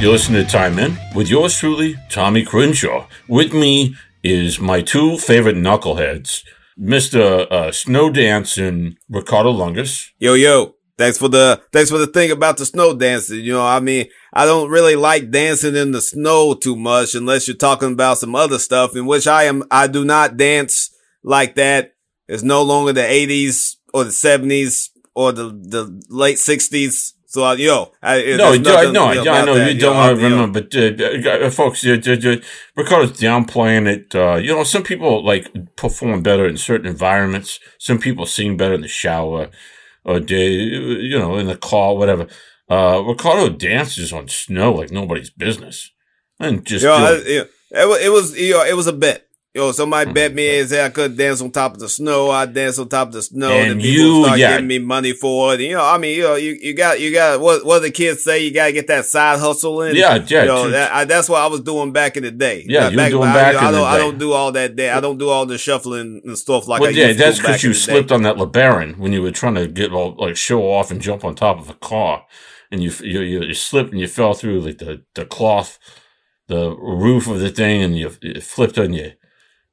You're listening to Time In with yours truly, Tommy Crenshaw. With me is my two favorite knuckleheads, Mr. Uh, Snow Dance and Ricardo Lungus. Yo, yo. Thanks for the, thanks for the thing about the snow dancing. You know, I mean, I don't really like dancing in the snow too much unless you're talking about some other stuff in which I am, I do not dance like that. It's no longer the 80s or the 70s or the, the late 60s. So, uh, yo, I, No, there's I, no, I, you know, I know that, you don't I- want to yo. remember, but uh, uh, folks, uh, uh, uh, Ricardo's downplaying it. Uh, you know, some people like perform better in certain environments. Some people sing better in the shower, or they, you know, in the car, whatever. Uh, Ricardo dances on snow like nobody's business, and just Yo, I, it. it was, it was, yo, it was a bet. Yo, somebody Mhm. bet me and said I could dance on top of the snow. I dance on top of the snow. And And people you- start yeah. giving me money for it. And, you know, I mean, you know, you, you got, you got, what, what the kids say, you gotta get that side hustle in. yeah, yeah, You know, that, I, that's what I was doing back in the day. Yeah, you were doing I- back I, in the don't, I day. don't do all that. Day. I don't do all the shuffling and stuff like well, I yeah, used that's to back because you slipped day. on that LeBaron when you were trying to get all, like show off and jump on top of a car, and you you you, you slipped and you fell through like the, the cloth, the roof of the thing, and you, you flipped on you.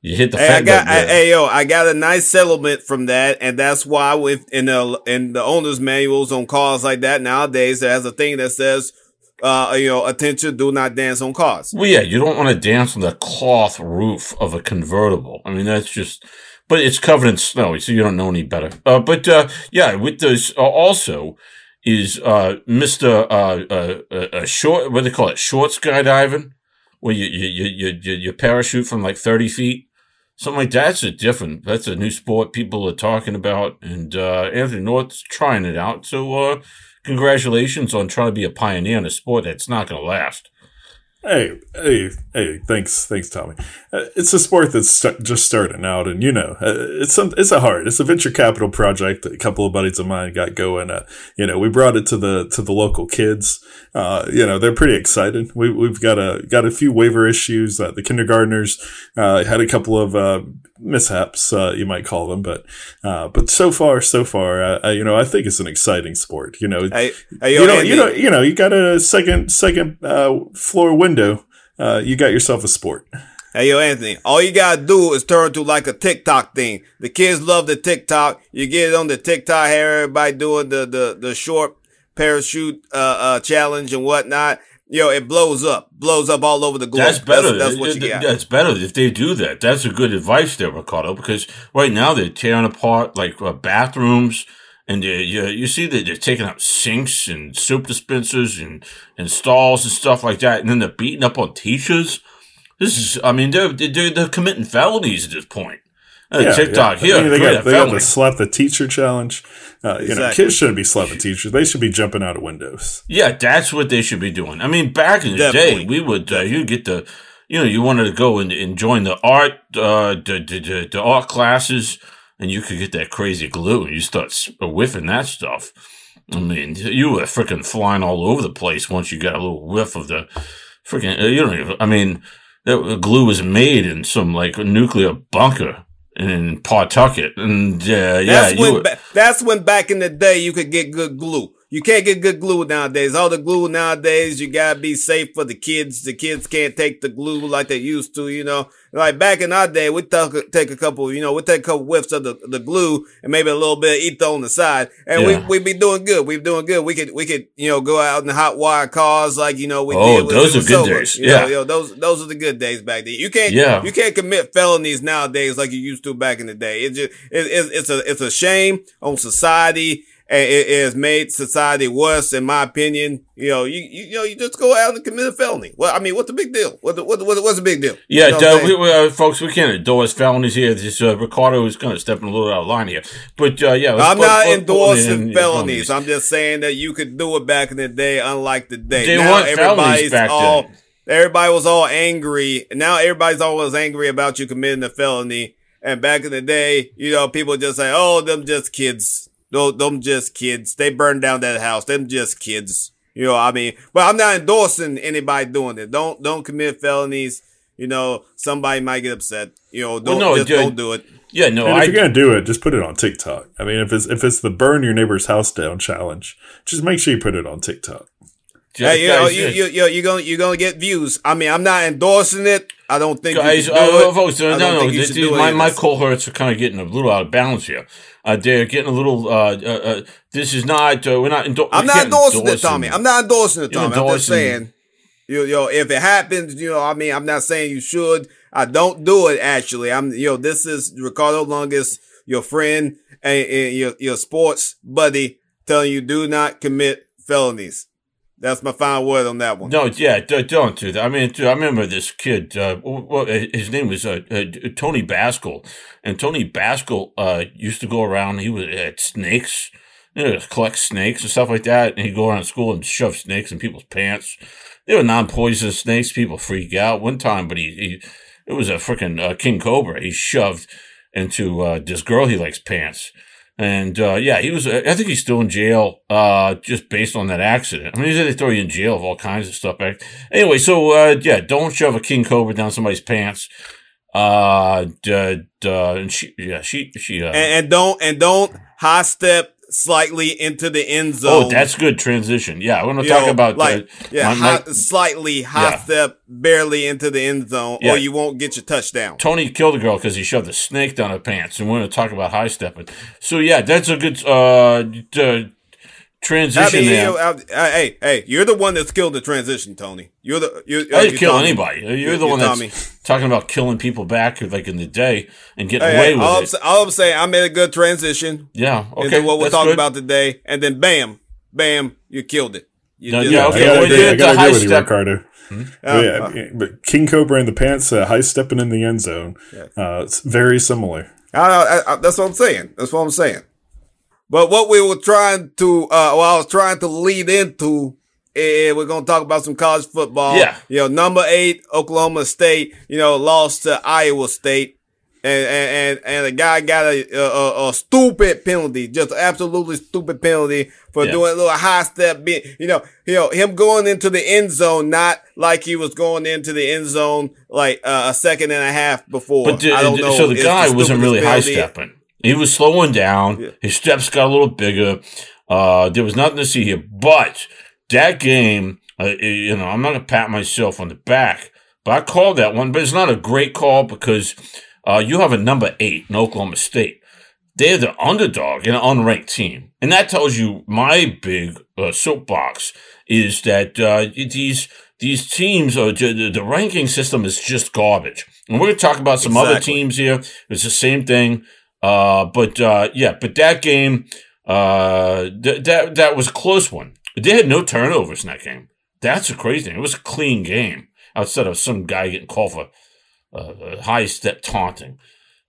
You hit the. Hey, I got, I, hey, yo, I got a nice settlement from that, and that's why with in the in the owner's manuals on cars like that nowadays, there's a thing that says, uh, you know, attention, do not dance on cars. Well, yeah, you don't want to dance on the cloth roof of a convertible. I mean, that's just, but it's covered in snow, so you don't know any better. Uh, but uh, yeah, with those uh, also is uh, Mister uh, uh, uh, short. What do they call it? Short skydiving, where you you you you, you, you parachute from like thirty feet. Something like that's a different. That's a new sport people are talking about, and uh, Anthony North's trying it out. So, uh, congratulations on trying to be a pioneer in a sport that's not going to last. Hey, hey, hey! Thanks, thanks, Tommy. Uh, it's a sport that's st- just starting out, and you know, uh, it's some, it's a hard, it's a venture capital project. that A couple of buddies of mine got going. Uh, you know, we brought it to the to the local kids. Uh, you know, they're pretty excited. We, we've got a got a few waiver issues. Uh, the kindergartners uh, had a couple of uh, mishaps, uh, you might call them, but uh, but so far, so far, you know, I think it's an exciting sport. You know, hey, you know, you know, you know, you got a second, second uh, floor window. Uh, you got yourself a sport. Hey, yo, Anthony, all you gotta do is turn to like a TikTok thing. The kids love the TikTok. You get it on the TikTok, have everybody doing the, the, the short parachute, uh, uh, challenge and whatnot. Yo, it blows up, blows up all over the globe. That's better. That's, what you Th- got. That's better if they do that. That's a good advice there, Ricardo, because right now they're tearing apart like uh, bathrooms, and they you, you see that they're taking out sinks and soup dispensers and and stalls and stuff like that, and then they're beating up on teachers. This is, I mean, they're they're, they're committing felonies at this point. Uh, TikTok yeah. here, I mean, they commit got, they got the slap the teacher challenge. Uh, You know, kids shouldn't be slapping teachers. They should be jumping out of windows. Yeah, that's what they should be doing. I mean, back in the Definitely. day, we would uh, you get the, you know, you wanted to go and, and join the art, uh, the, the, the, the art classes, and you could get that crazy glue, and you start whiffing that stuff. I mean, you were freaking flying all over the place once you got a little whiff of the freaking. uh, You don't even. I mean, that glue was made in some like nuclear bunker in Pawtucket, and uh, yeah, That's when were- ba- that's when back in the day you could get good glue. You can't get good glue nowadays. All the glue nowadays, you gotta be safe for the kids. The kids can't take the glue like they used to, you know. Like back in our day, we take take a couple, you know, we take a couple whiffs of the, the glue and maybe a little bit of ether on the side, and Yeah. we we be doing good. We'd be doing good. We could we could you know go out in the hot wire cars like you know we Oh, did. those we are good sober. days. You know, Yeah. you know, those those are the good days back then. You can't Yeah. you can't commit felonies nowadays like you used to back in the day. It just it, it, it's a it's a shame on society. It, it has made society worse, in my opinion. You know, you, you you know, you just go out and commit a felony. Well, I mean, what's the big deal? What the, what, the- what's the big deal? Yeah, You know uh, we, we, uh, folks, we can't endorse felonies here. This uh, Ricardo is kind of stepping a little out of line here, but uh, yeah, I'm not endorsing in- felonies. I'm just saying that you could do it back in the day, unlike today. They now felonies everybody's all then. everybody was all angry. Now everybody's always angry about you committing a felony. And back in the day, you know, people just say, "Oh, them just kids. Them, them just kids. They burned down that house. Them just kids." You know, I mean, but I'm not endorsing anybody doing it. Don't don't commit felonies. You know, somebody might get upset. You know, don't no, just dude. don't do it. Yeah, no, And I if you're gonna do it, just put it on TikTok. I mean, if it's if it's the burn your neighbor's house down challenge, just make sure you put it on TikTok. Hey, you know, you, you, you, you're gonna, you're gonna get views. I mean, I'm not endorsing it. I don't think guys, you should do uh, folks, uh, I no, don't no, think you should do my my this. cohorts are kind of getting a little out of balance here. Uh, they're getting a little. Uh, uh, uh, this is not. Uh, we're not. Endo- I'm not can't endorsing it, Tommy. I'm not endorsing it, Tommy. I'm just saying, you, you know, if it happens, you know, I mean, I'm not saying you should. I don't do it actually. I'm, you know, this is Ricardo Longus, your friend and, and your your sports buddy, telling you do not commit felonies. That's my final word on that one. No, yeah, d- don't do that. I mean, dude, I remember this kid. Uh, well, his name was uh, uh, Tony Baskell, and Tony Baskell uh, used to go around. He was at snakes, you know, collect snakes and stuff like that. And he'd go around school and shove snakes in people's pants. They were non-poisonous snakes. People freak out one time, but he, he it was a freaking uh, king cobra. He shoved into uh, this girl he likes pants. And uh, yeah, he was. I think he's still in jail, uh, just based on that accident. I mean, they throw you in jail of all kinds of stuff. Back anyway. So uh, yeah, don't shove a king cobra down somebody's pants. Uh, d- d- and she, yeah, she, she. Uh, And, and don't and don't high step slightly into the end zone. oh, that's good transition. Yeah, we're gonna You talk know, about like uh, yeah, my- high, slightly high Yeah. step, barely into the end zone, Yeah. or you won't get your touchdown. Tony killed a girl because he shoved a snake down her pants, and we're going to talk about high stepping. So yeah, that's a good uh, d- I transition mean, there. you know, I- I- hey, hey, you're the one that's killed the transition, Tony. You're the you. I didn't you kill Tommy. anybody. You're, You- the you one that's talking about killing people back, like in the day, and getting Hey, away hey, with all, I'm, it. all I'm saying, I made a good transition yeah, okay. into what we're that's talking good. about today, and then bam, bam, you killed it. You No, did yeah, okay, I gotta well, agree, did I the gotta agree with you, step- Ricardo. Uh, But yeah, but King Cobra in the pants, uh, high stepping in the end zone. Uh, it's very similar. I, I, I, that's what I'm saying. That's what I'm saying. But what we were trying to, uh, what I was trying to lead into, eh, we're going to talk about some college football. Yeah. You know, number eight, Oklahoma State, you know, lost to Iowa State. And, and, and, and the guy got a, a, a stupid penalty, just absolutely stupid penalty for Yeah. doing a little high step. Being, you know, you know, him going into the end zone, not like he was going into the end zone like uh, a second and a half before. But I don't know. so the guy wasn't really high penalty. stepping. He was slowing down. Yeah. His steps got a little bigger. Uh, there was nothing to see here. But that game, uh, you know, I'm not gonna pat myself on the back, but I called that one. But it's not a great call because uh, you have a number eight in Oklahoma State. They're the underdog in an unranked team, and that tells you my big uh, soapbox is that uh, these these teams are the, the ranking system is just garbage. And we're going to talk about some other teams here. It's the same thing. Uh, but uh, yeah, but that game, uh, th- that that was a close one. They had no turnovers in that game. That's a crazy thing. It was a clean game outside of some guy getting called for uh, high step taunting.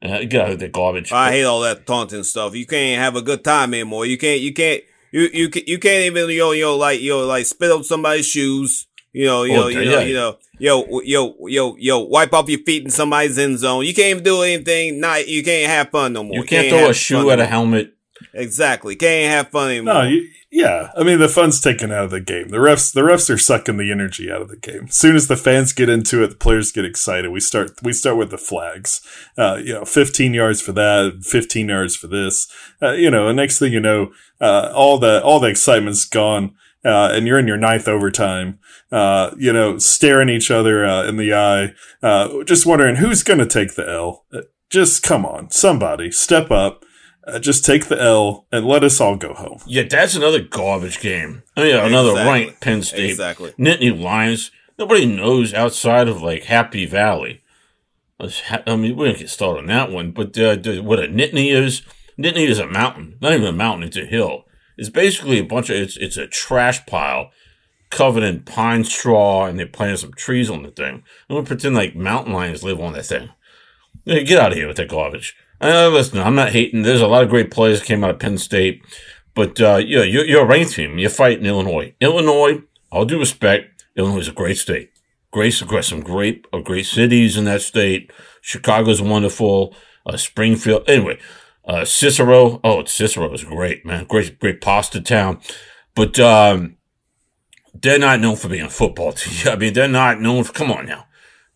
Uh, get out of the garbage. I hate all that taunting stuff. You can't have a good time anymore. You can't. You can't. You you you can't even you know like know, like spit on somebody's shoes. You know you Oh, know you yeah. know you know yo yo yo yo wipe off your feet in somebody's end zone. You can't even do anything. Not you can't have fun no more. you can't throw a shoe at a helmet. Exactly. Can't have fun anymore. No, you, yeah. I mean, the fun's taken out of the game. The refs, the refs are sucking the energy out of the game. As soon as the fans get into it, the players get excited. We start, we start with the flags. Uh, you know, 15 yards for that, 15 yards for this. Uh, you know, and next thing you know, uh, all the, all the excitement's gone. Uh, and you're in your ninth overtime, uh, you know, staring each other, uh, in the eye, uh, just wondering who's going to take the L. Uh, Just come on, somebody step up. Uh, just take the L and let us all go home. Yeah, that's another garbage game. I mean, another Exactly. ranked Penn State. Exactly. Nittany Lions. Nobody knows outside of like Happy Valley. I mean, we don't get started on that one, but uh, what a Nittany is, Nittany is a mountain. Not even a mountain; it's a hill. It's basically a bunch of it's it's a trash pile covered in pine straw, and they planted some trees on the thing. And we pretend like mountain lions live on that thing. Yeah, Get out of here with that garbage. Uh, listen, I'm not hating. There's a lot of great players that came out of Penn State, but uh, yeah, you're, you're a ranked team. You're fighting Illinois. Illinois, all due respect, Illinois is a great state. Great, got some great, uh, great cities in that state. Chicago's wonderful. Uh, Springfield, anyway. Uh, Cicero, oh, Cicero is great, man. Great, great pasta town. But um, they're not known for being a football team. I mean, they're not known for. Come on now,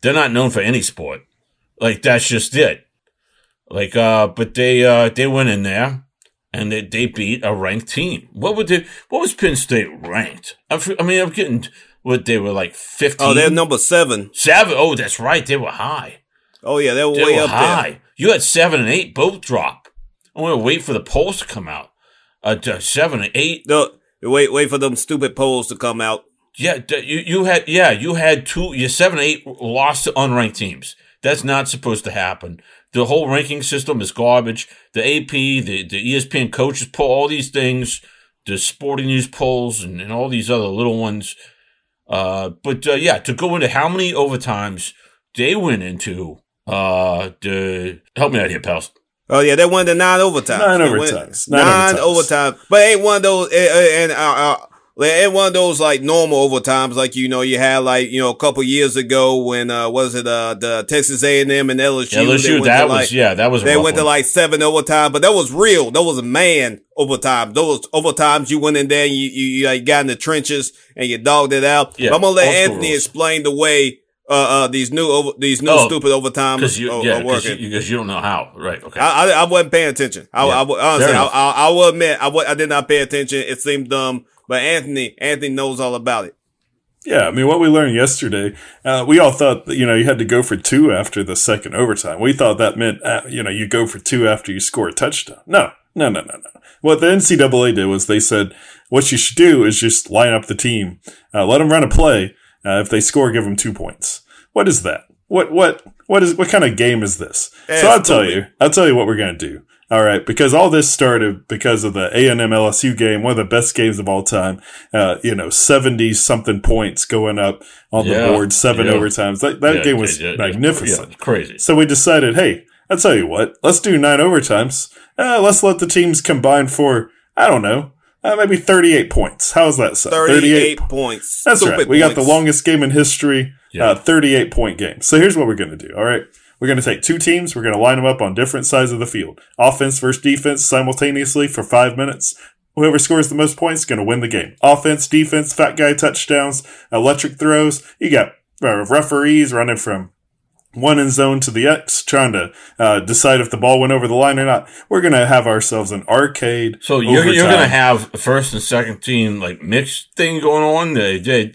they're not known for any sport. Like that's just it. Like, uh, but they uh they went in there and they, they beat a ranked team. What would they? What was Penn State ranked? I, I mean, I'm getting what they were like fifteen. Oh, they're number seven. seven. Oh, that's right. They were high. Oh yeah, They were They way were up high. there. You had seven and eight both drop. I want to wait for the polls to come out. Uh, to seven and eight. No, wait, wait for them stupid polls to come out. Yeah, you you had yeah you had two. Your seven eight lost to unranked teams. That's not supposed to happen. The whole ranking system is garbage. The AP, the the ESPN coaches poll, all these things, the Sporting News polls, and, and all these other little ones. Uh, but uh, yeah, to go into how many overtimes they went into. Uh, the help me out here, pals. Oh yeah, they won the nine overtimes. Nine overtimes. Nine Nine, overtimes. overtimes. But ain't one of those. eh, And uh, uh, ain't one of those like normal overtimes like you know you had like you know a couple years ago when uh was it uh the Texas A and M and LSU. Yeah, LSU, that to, was like, yeah, that was They went to like seven overtime, but that was real. That was a man overtime. Those overtimes you went in there and you, you, you like, got in the trenches and you dogged it out. Yeah, But I'm gonna let Anthony rules. explain the way uh, uh these new over, these new Oh, stupid overtime because you are, yeah are because working. you, 'cause you don't know how right okay I, I, I wasn't paying attention. I, yeah. I, I honestly, I, I, I, will admit, I, I did not pay attention. It seemed dumb, but Anthony, Anthony knows all about it. Yeah, I mean, what we learned yesterday, uh, we all thought that, you know, you had to go for two after the second overtime. We thought that meant, uh, you know, you go for two after you score a touchdown. No, no, no, no, no. What the NCAA did was they said, what you should do is just line up the team, uh, let them run a play. Uh, if they score, give them two points. What is that? What, what, what is, what kind of game is this? So I'll tell you, I'll tell you what we're going to do. All right, because all this started because of the A and M LSU game, one of the best games of all time. Uh, you know, seventy something points going up on Yeah, the board, seven yeah. overtimes. That that Yeah, game was magnificent. Crazy So we decided, hey, I'll tell you what, let's do nine overtimes. Uh, let's let the teams combine for I don't know, uh, maybe thirty-eight points. How's that sound? 38 points. That's Stupid right. We got the longest game in history, Yeah. uh, 38 point game. So here's what we're going to do. All right. We're going to take two teams. We're going to line them up on different sides of the field. Offense versus defense simultaneously for five minutes. Whoever scores the most points is going to win the game. Offense, defense, fat guy touchdowns, electric throws. You got uh, referees running from one in zone to the X, trying to uh, decide if the ball went over the line or not. We're going to have ourselves an arcade. So you're, you're going to have first and second team like mixed thing going on. They, they,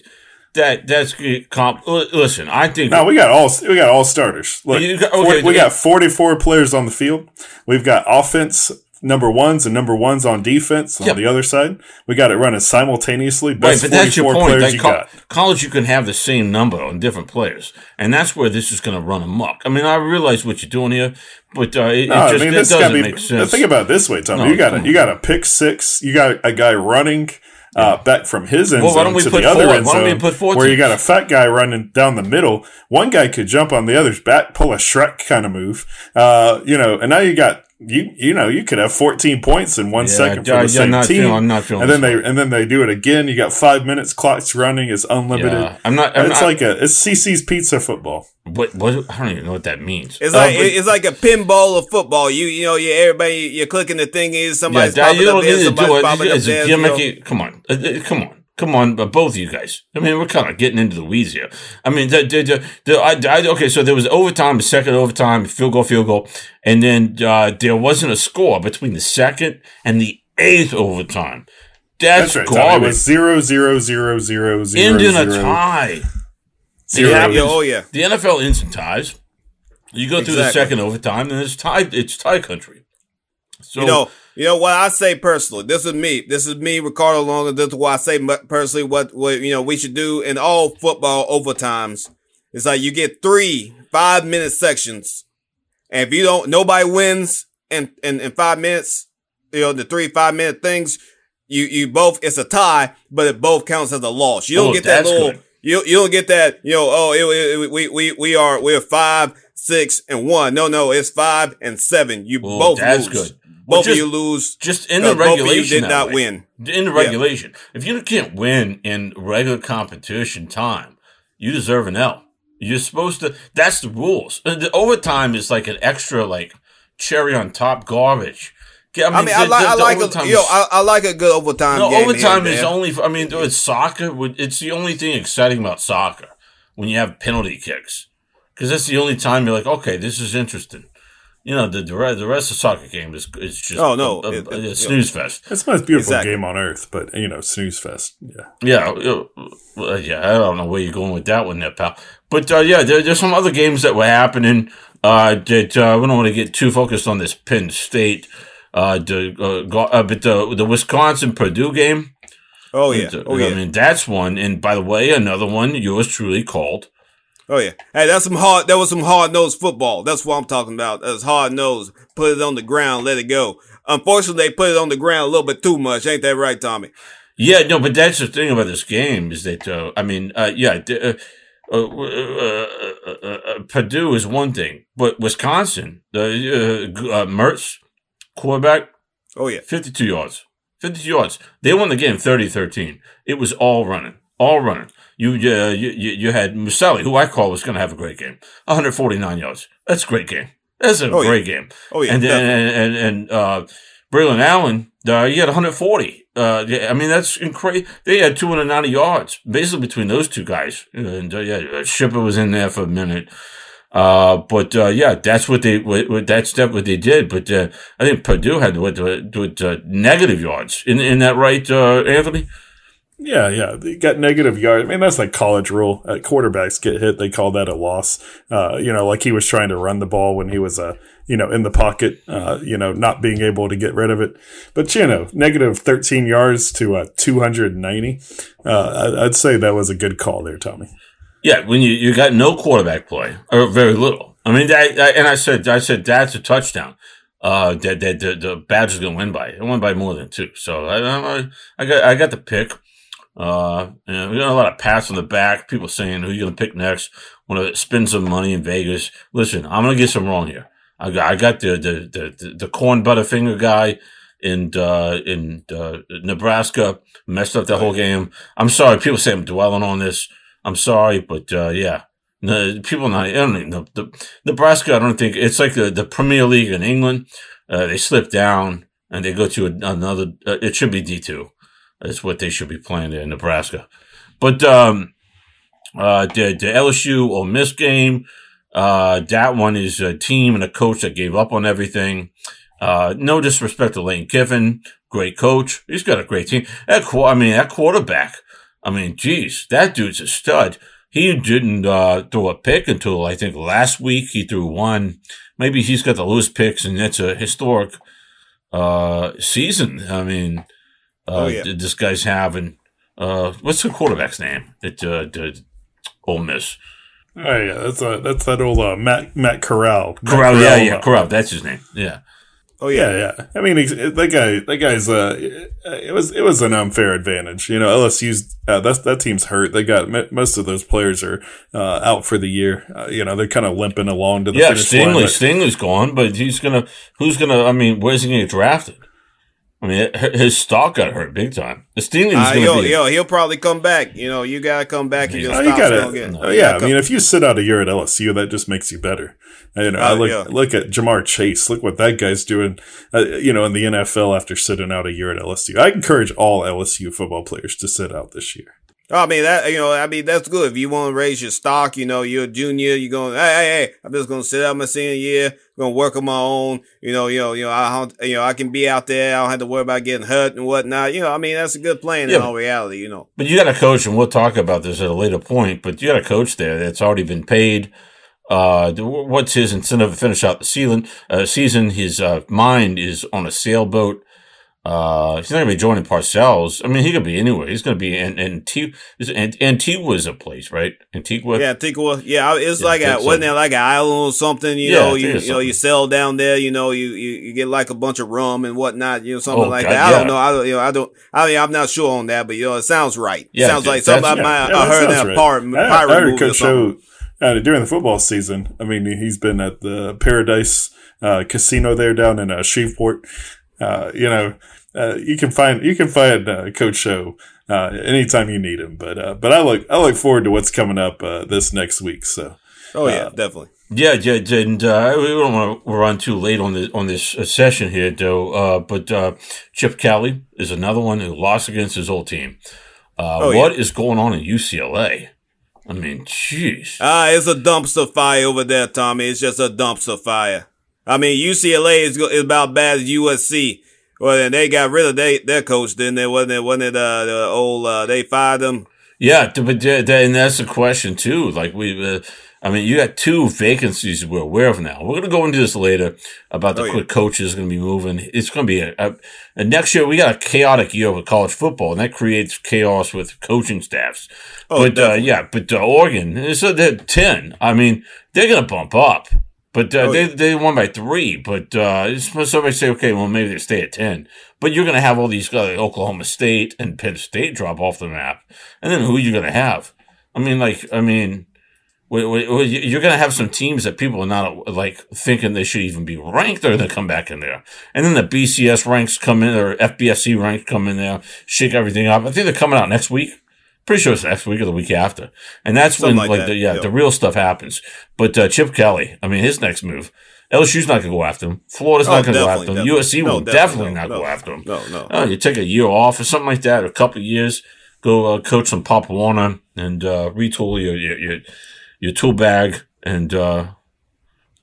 that that's comp. Listen, I think No, we got all we got all starters. Look, got- okay, we got forty four players on the field. We've got offense number ones and number ones on defense on the other side. We got it running simultaneously. right, but that's your point. players you co- got. college, you can have the same number on different players, and that's where this is going to run amok. I mean, I realize what you're doing here, but uh, it, No, it I just mean it this doesn't be. make sense. Think about it this way, Tommy. No, you got a, you got a pick six. You got a guy running. Uh, back from his end Well, zone to the other four? end Why don't we zone, put four where you got a fat guy running down the middle. One guy could jump on the other's back, pull a Shrek kind of move, uh, you know, and now you got you you know you could have 14 points in one Yeah, second for yeah, the same not team. feeling- I'm not feeling and then this they and then they do it again. You got five minutes, clock's running, it's unlimited. yeah, I'm not. I'm it's not like a it's CiCi's Pizza football. what, what? I don't even know what that means. It's like Uh, but- it's like a pinball of football. You you know you everybody you're clicking the thing is somebody's Dad, popping you up don't there, need to somebody's do it. popping up It's a there. you know. gimmicky. Come on, Uh, uh, come on, come on, but both of you guys. I mean, we're kind of getting into the weeds here. I mean, the, the, the, the, I, I, okay, so there was overtime, second overtime, field goal, field goal, and then uh, there wasn't a score between the second and the eighth overtime. That's, That's right. Tommy. It garbage. was zero zero zero zero zero Ending a zero, tie. zero. It happens. Yeah, oh yeah. The NFL ends in ties. You go through the Exactly. second overtime, and it's tie. It's tie country. So you know, you know what I say personally. This is me. This is me, Ricardo Longa. This is why I say personally what what you know we should do in all football overtimes. It's like you get three five minute sections, and if you don't, nobody wins in in, in five minutes. You know the three five minute things. You you both it's a tie, but it both counts as a loss. You don't Oh, get that little. good. You you don't get that. You know. Oh, it, it- we we we are we're five six and one. No no, it's five and seven. You Oh, both that's lose. good. Both of you lose. just in the Uh, both of you regulation, did not way. win. In the Yeah. regulation, if you can't win in regular competition time, you deserve an L. You're supposed to. That's the rules. The overtime is like an extra, like cherry on top garbage. I mean, I the- like, the- I the like, a, yo, I, I like a good overtime. no, overtime is only. For, I mean, it's soccer. It's the only thing exciting about soccer when you have penalty kicks, because that's the only time you're like, okay, this is interesting. You know the the rest, the rest of the soccer game is is just Oh, no, a, a, it- it- a snooze fest. It's the most beautiful Exactly. game on earth, but you know, snooze fest. Yeah. Yeah, uh, yeah. I don't know where you're going with that one, there, pal. But uh, yeah, there, there's some other games that were happening. Uh, that uh, we don't want to get too focused on this Penn State. Uh, the, uh, uh, but the the Wisconsin Purdue game. Oh yeah. Oh yeah. I mean, that's one. And by the way, another one yours truly called. Oh yeah. Hey, that's some hard. That was some hard nosed football. That's what I'm talking about. That's hard nosed. Put it on the ground. Let it go. Unfortunately, they put it on the ground a little bit too much. Ain't that right, Tommy? Yeah, no, but that's the thing about this game is that uh, I mean, uh, yeah, uh, uh, uh, uh, uh, uh, Purdue is one thing, but Wisconsin, the uh, uh, Mertz quarterback, Oh yeah. 52 yards. 52 yards. They won the game 30-13. It was all running. All running. You uh, you, you you had Muselli, who I call was going to have a great game. 149 yards. That's a great game. That's a Oh, yeah. great game. Oh yeah. and definitely. and and, and uh, Braylon Allen, uh, he had 140. Uh, yeah, I mean that's incredible. They had 290 yards basically between those two guys. And uh, yeah, uh, Shipper was in there for a minute. Uh, but uh, yeah, that's what they what, what, that's that what they did. But uh, I think Purdue had what, what, what uh, negative yards. In in that right, uh, Anthony? Yeah, yeah. They got negative yards. I mean, that's like college rule. Uh, quarterbacks get hit. They call that a loss. Uh, you know, like he was trying to run the ball when he was, uh, you know, in the pocket, uh, you know, not being able to get rid of it. But, you know, negative 13 yards to, uh, 290. Uh, I'd say that was a good call there, Tommy. Yeah, when you, you got no quarterback play or very little. I mean, I, and I said I said that's a touchdown. Uh, that that the, the Badgers gonna win by. It won by more than two. So I I, I got I got the pick. Uh, we got a lot of pats on the back. People saying who you gonna pick next. Want to spend some money in Vegas? Listen, I'm gonna get some wrong here. I got I got the the the, the, the corn butterfinger guy in uh, in uh, Nebraska messed up the whole game. I'm sorry. People say I'm dwelling on this. I'm sorry, but uh, yeah, no, people not. I don't know. The, Nebraska, I don't think it's like the, the Premier League in England. Uh, they slip down and they go to another. Uh, it should be D two. That's what they should be playing there in Nebraska. But um, uh, the the LSU Ole Miss game. Uh, that one is a team and a coach that gave up on everything. Uh, no disrespect to Lane Kiffin, great coach. He's got a great team. That I mean, that quarterback. I mean, geez, that dude's a stud. He didn't uh, throw a pick until I think last week. He threw one. Maybe he's got the lowest picks, and that's a historic uh, season. I mean, uh, Oh, yeah. this guy's having. Uh, what's the quarterback's name? At uh, the Ole Miss. Oh yeah, that's uh, that's that old uh, Matt Matt Corral. Matt Corral, yeah, yeah, uh, Corral. That's his name. Yeah. Oh yeah. Yeah, yeah. I mean, that guy, that guy's. Uh, it was it was an unfair advantage. You know, LSU's uh, that that team's hurt. They got most of those players are uh, out for the year. Uh, you know, they're kind of limping along to the Yeah, finish line. Stingley. but- Stingley's gone, but he's gonna. Who's gonna? I mean, where's he gonna get drafted? I mean, his stock got hurt big time. The Stingley was Uh, gonna yo, be. yo, he'll probably come back. You know, you gotta come back and your Oh, you stock's gotta, gonna oh, yeah. I mean, if you sit out a year at LSU, that just makes you better. You know, I Uh, look yeah. look at Ja'Marr Chase. Look what that guy's doing. Uh, you know, in the NFL after sitting out a year at LSU. I encourage all LSU football players to sit out this year. Oh, I mean that you know, I mean that's good. If you want to raise your stock, you know, you're a junior, you're going, hey, hey, hey, I'm just gonna sit out my senior year, gonna work on my own. You know, you know, you know, I don't, you know, I can be out there. I don't have to worry about getting hurt and whatnot. You know, I mean that's a good plan Yeah, in all reality. You know, But you got a coach, and we'll talk about this at a later point. But you got a coach there that's already been paid. Uh, what's his incentive to finish out the season? Uh, season. His uh, mind is on a sailboat. Uh, he's not gonna be joining Parcells. I mean, he could be anywhere. He's gonna be in Antigua. Antigua is a place, right? Antigua. yeah, Antigua, yeah, it's Yeah, like a that's wasn't a- there like an island or something? You Yeah, know, think you it's you know, you sell down there. You know, you you, you get like a bunch of rum and whatnot. You know, something Oh, like God, that. I yeah. don't know. I don't. You know, I don't. I mean, I'm not sure on that, but you know, it sounds right. Yeah, sounds like something I, yeah, might- Yeah, I that heard sounds in a right. pirate, I, pirate I heard movie or Coach something. Show uh, during the football season. I mean, he's been at the Paradise uh, Casino there down in uh, Shreveport. Uh, you know, uh, you can find you can find uh, Coach O uh, anytime you need him. But uh, but I look I look forward to what's coming up uh, this next week. So Oh yeah, Uh, definitely. Yeah, yeah, and uh, we don't want to run too late on this on this uh, session here, though. Uh, but uh, Chip Kelly is another one who lost against his old team. Uh, Oh, what is going on in UCLA? I mean, jeez. Ah, it's a dumpster fire over there, Tommy. It's just a dumpster fire. I mean, UCLA is, is about bad as USC. Well, then they got rid of they, their coach. didn't they wasn't it wasn't it uh, the old uh, they fired them. Yeah, but and that's the question too. Like we, uh, I mean, you got two vacancies we're aware of now. We're going to go into this later about the oh, yeah. coaches going to be moving. It's going to be a, a, a, next year. We got a chaotic year with college football, and that creates chaos with coaching staffs. Oh, but uh, yeah, but uh, Oregon, so they're ten. I mean, they're going to bump up. But uh, oh, they, they won by three. But uh, somebody say, okay, well, maybe they stay at 10. But you're going to have all these uh, Oklahoma State and Penn State drop off the map. And then who are you going to have? I mean, like, I mean, you're going to have some teams that people are not like thinking they should even be ranked or they come back in there. And then the BCS ranks come in or FBSC ranks come in there, shake everything up. I think they're coming out next week. Pretty sure it's next week or the week after. And that's Something when, like, like the, yeah, the real stuff happens. But, uh, Chip Kelly, I mean, his next move, LSU's not going to go after him. Florida's oh, not going to go after him. Definitely. USC will definitely, definitely no, not no, go after him. No, no. Uh, you take a year off or something like that, or a couple of years, go uh, coach some Pop Warner and uh, retool your, your, your, your tool bag. And, uh,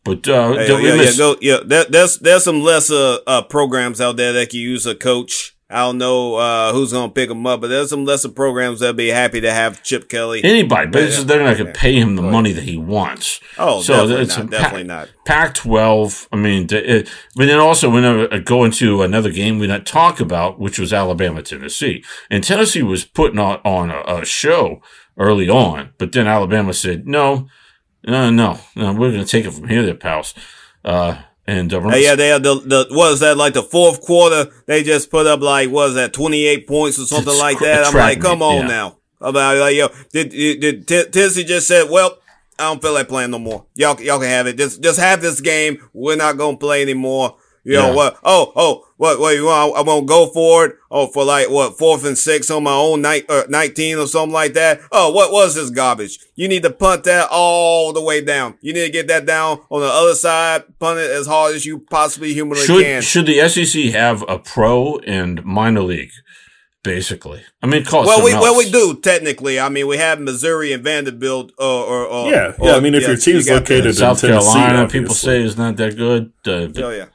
but, uh, hey, yeah, miss- yeah, go, yeah, there, there's, there's some lesser, uh, programs out there that can use a coach I don't know uh, who's going to pick him up, but there's some lesser programs that'll be happy to have Chip Kelly. Anybody, but yeah. they're not going to pay him the money that he wants. Oh, so definitely it's not. Definitely not. Pac-12. I mean, it, but then also when I go into another game we not talk about, which was Alabama Tennessee, and Tennessee was putting on, on a, a show early on, but then Alabama said no, no, no, no we're going to take it from here, there, pals. Uh, and hey, yeah, they had the, the what is that like the fourth quarter? They just put up like what is that twenty eight points or something like that. I'm like, come on yeah. now. About like yo, did did, did Tennessee just said, well, I don't feel like playing no more. Y'all y'all can have it. Just just have this game. We're not gonna play anymore. You know what? Oh, oh, what, what you want? I won't go for it. Oh, for like what fourth and six on my own night, uh, 19 or something like that. Oh, what was this garbage? You need to punt that all the way down. You need to get that down on the other side, punt it as hard as you possibly humanly should, can. Should the SEC have a pro and minor league? basically. I mean, call well, we else. well we do technically. I mean, we have Missouri and Vanderbilt, or, or, or yeah, yeah. Or, I mean, if yeah, your team's located in South Carolina, people say is not that good. Uh, oh yeah.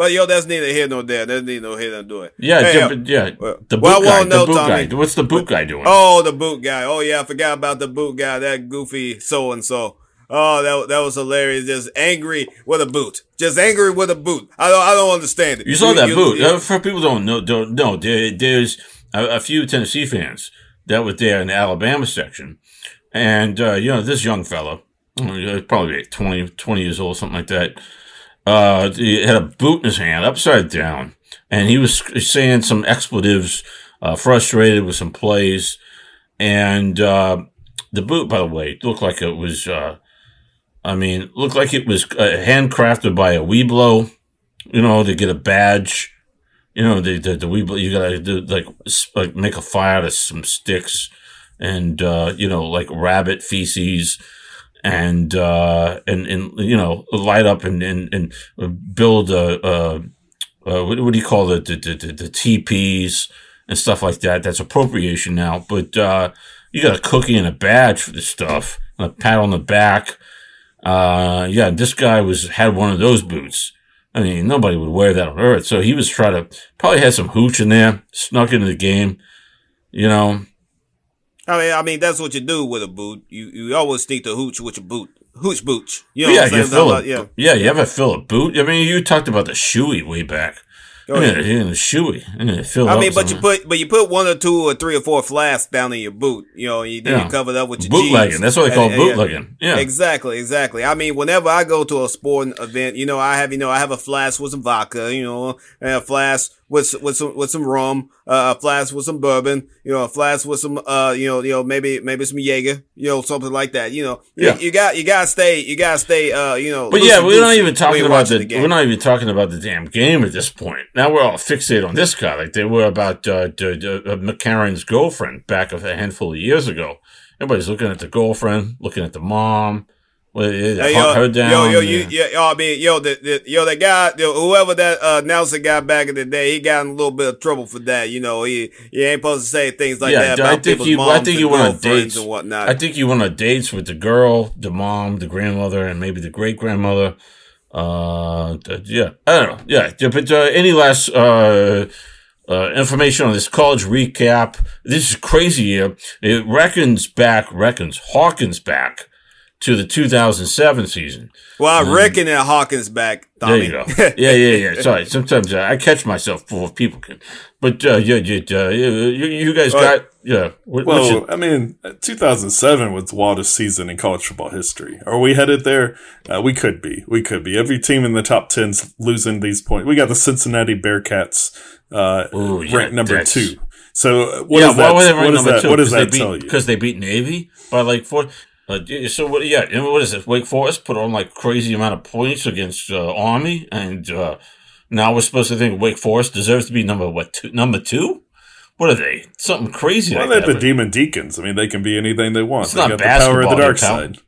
But yo, that's neither here nor there. There's neither here nor there. Yeah, hey, yeah, yeah. The boot well, guy. The boot Tommy, guy. What's the boot guy doing? Oh, the boot guy. Oh yeah, I forgot about the boot guy. That goofy so and so. Oh, that that was hilarious. Just angry with a boot. Just angry with a boot. I don't I don't understand it. You saw that you, boot. You, uh, For people don't know, don't know. There, there's a, a, few Tennessee fans that were there in the Alabama section, and uh, you know this young fellow, probably 20, 20 years old, something like that uh, he had a boot in his hand, upside down, and he was saying some expletives, uh, frustrated with some plays, and uh, the boot, by the way, looked like it was. Uh, I mean, looked like it was uh, handcrafted by a Webelo. You know, to get a badge. You know, the the, the Webelo, you gotta do like like make a fire out of some sticks, and uh, you know, like rabbit feces and uh, and and you know light up and and, and build a, a, a what, do you call it the, the, the, the TPs and stuff like that. That's appropriation now, but uh, you got a cookie and a badge for this stuff, and a pat on the back. Uh, yeah, this guy was had one of those boots. I mean, nobody would wear that on earth. So he was trying to probably had some hooch in there, snuck into the game, you know, I mean, I mean that's what you do with a boot. You you always need to hooch with your boot. Hooch booch. You know yeah, you fill a, yeah. yeah, you ever fill a boot? I mean, you talked about the shoey way back. Oh, go ahead. Yeah, the shoey. I mean, but you put but you put one or two or three or four flasks down in your boot. You know, you then yeah. you cover it up with your bootlegging. Jeans. That's what they call bootlegging. Yeah, exactly, exactly. I mean, whenever I go to a sporting event, you know, I have you know I have a flask with some vodka. You know, and a flask with with some with some rum, uh, a flask with some bourbon, you know, a flask with some uh, you know, you know, maybe maybe some Jaeger, you know, something like that. You know, yeah. you, you got you gotta stay, you gotta stay, uh, you know. But yeah, we're not even talking about the, the we're not even talking about the damn game at this point. Now we're all fixated on this guy, like they were about uh, the, the, uh, McCarron's girlfriend back a handful of years ago. Everybody's looking at the girlfriend, looking at the mom well, hey, yo, her down. Yo, yo, you, yeah, yo, I mean, yo, the, the yo, that guy, yo, whoever that uh, Nelson guy back in the day, he got in a little bit of trouble for that. You know, he he ain't supposed to say things like yeah, that about I think people's you, moms I think you went on dates and whatnot. I think you went on dates with the girl, the mom, the grandmother, and maybe the great grandmother. Uh, yeah, I don't know. Yeah, but uh, any last uh, uh, information on this college recap? This is crazy. It reckons back, reckons Hawkins back to the 2007 season. Well, I um, reckon that Hawkins back. Tommy. There you go. yeah, yeah, yeah. Sorry, sometimes uh, I catch myself before people can. But uh, yeah, yeah, uh, you, you guys got yeah. What, well, I mean, 2007 was the wildest season in college football history. Are we headed there? Uh, we could be. We could be. Every team in the top 10's losing these points. We got the Cincinnati Bearcats uh, Ooh, yeah, ranked number two. So uh, what yeah, that? What, is that, what does that beat, tell you? Because they beat Navy by like four. Uh, so what? Yeah, what is it? Wake Forest put on like crazy amount of points against uh, Army, and uh, now we're supposed to think Wake Forest deserves to be number what? Two, number two? What are they? Something crazy. Well, like they're the Demon Deacons. I mean, they can be anything they want. It's they not basketball. The power of the dark side.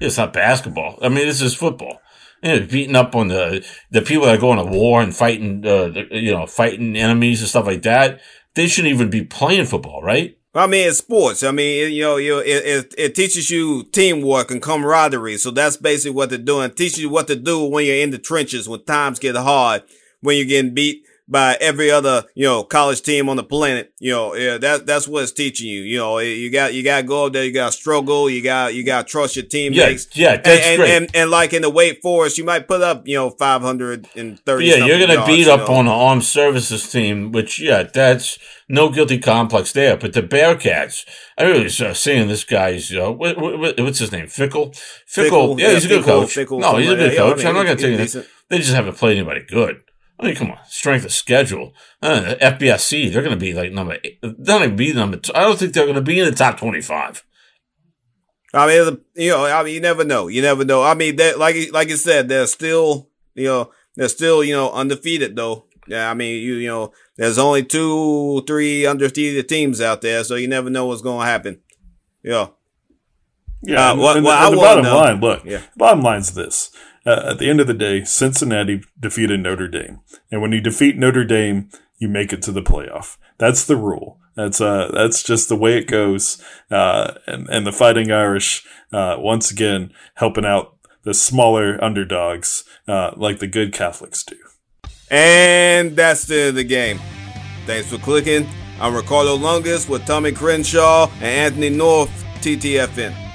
It's not basketball. I mean, this is football. You know, beating up on the the people that are going to war and fighting, uh, you know, fighting enemies and stuff like that. They shouldn't even be playing football, right? I mean, it's sports. I mean, you know, you it, it, it, teaches you teamwork and camaraderie. So that's basically what they're doing. It teaches you what to do when you're in the trenches, when times get hard, when you're getting beat by every other, you know, college team on the planet. You know, yeah, that, that's what it's teaching you. You know, you got, you got to go up there, you got to struggle, you got, you got to trust your teammates. Yeah, yeah, that's and, great. And, and, and, like in the Wake Forest, you might put up, you know, 530. Yeah, you're going to beat up know. on the armed services team, which, yeah, that's no guilty complex there. But the Bearcats, I was uh, seeing this guy's, uh, what, what, what's his name? Fickell? Fickle. Fickell yeah, he's a good coach. Fickell, no, he's a good coach. Yeah, I am not going to tell you that. They just haven't played anybody good. I mean, come on, strength of schedule. Uh, FBSC, they're going to be like number. Eight. They're not going to be number. Two. I don't think they're going to be in the top twenty-five. I mean, you know, I mean, you never know. You never know. I mean, that like like you said, they're still, you know, they're still, you know, undefeated though. Yeah, I mean, you you know, there's only two, three undefeated teams out there, so you never know what's going to happen. Yeah. Yeah. Uh, and, what, and, well, and the bottom know, line, look, yeah. bottom line's this uh, at the end of the day, Cincinnati defeated Notre Dame. And when you defeat Notre Dame, you make it to the playoff. That's the rule. That's uh, that's just the way it goes. Uh, and, and the Fighting Irish, uh, once again, helping out the smaller underdogs, uh, like the good Catholics do. And that's the end of the game. Thanks for clicking. I'm Ricardo Lungus with Tommy Crenshaw and Anthony North, TTFN.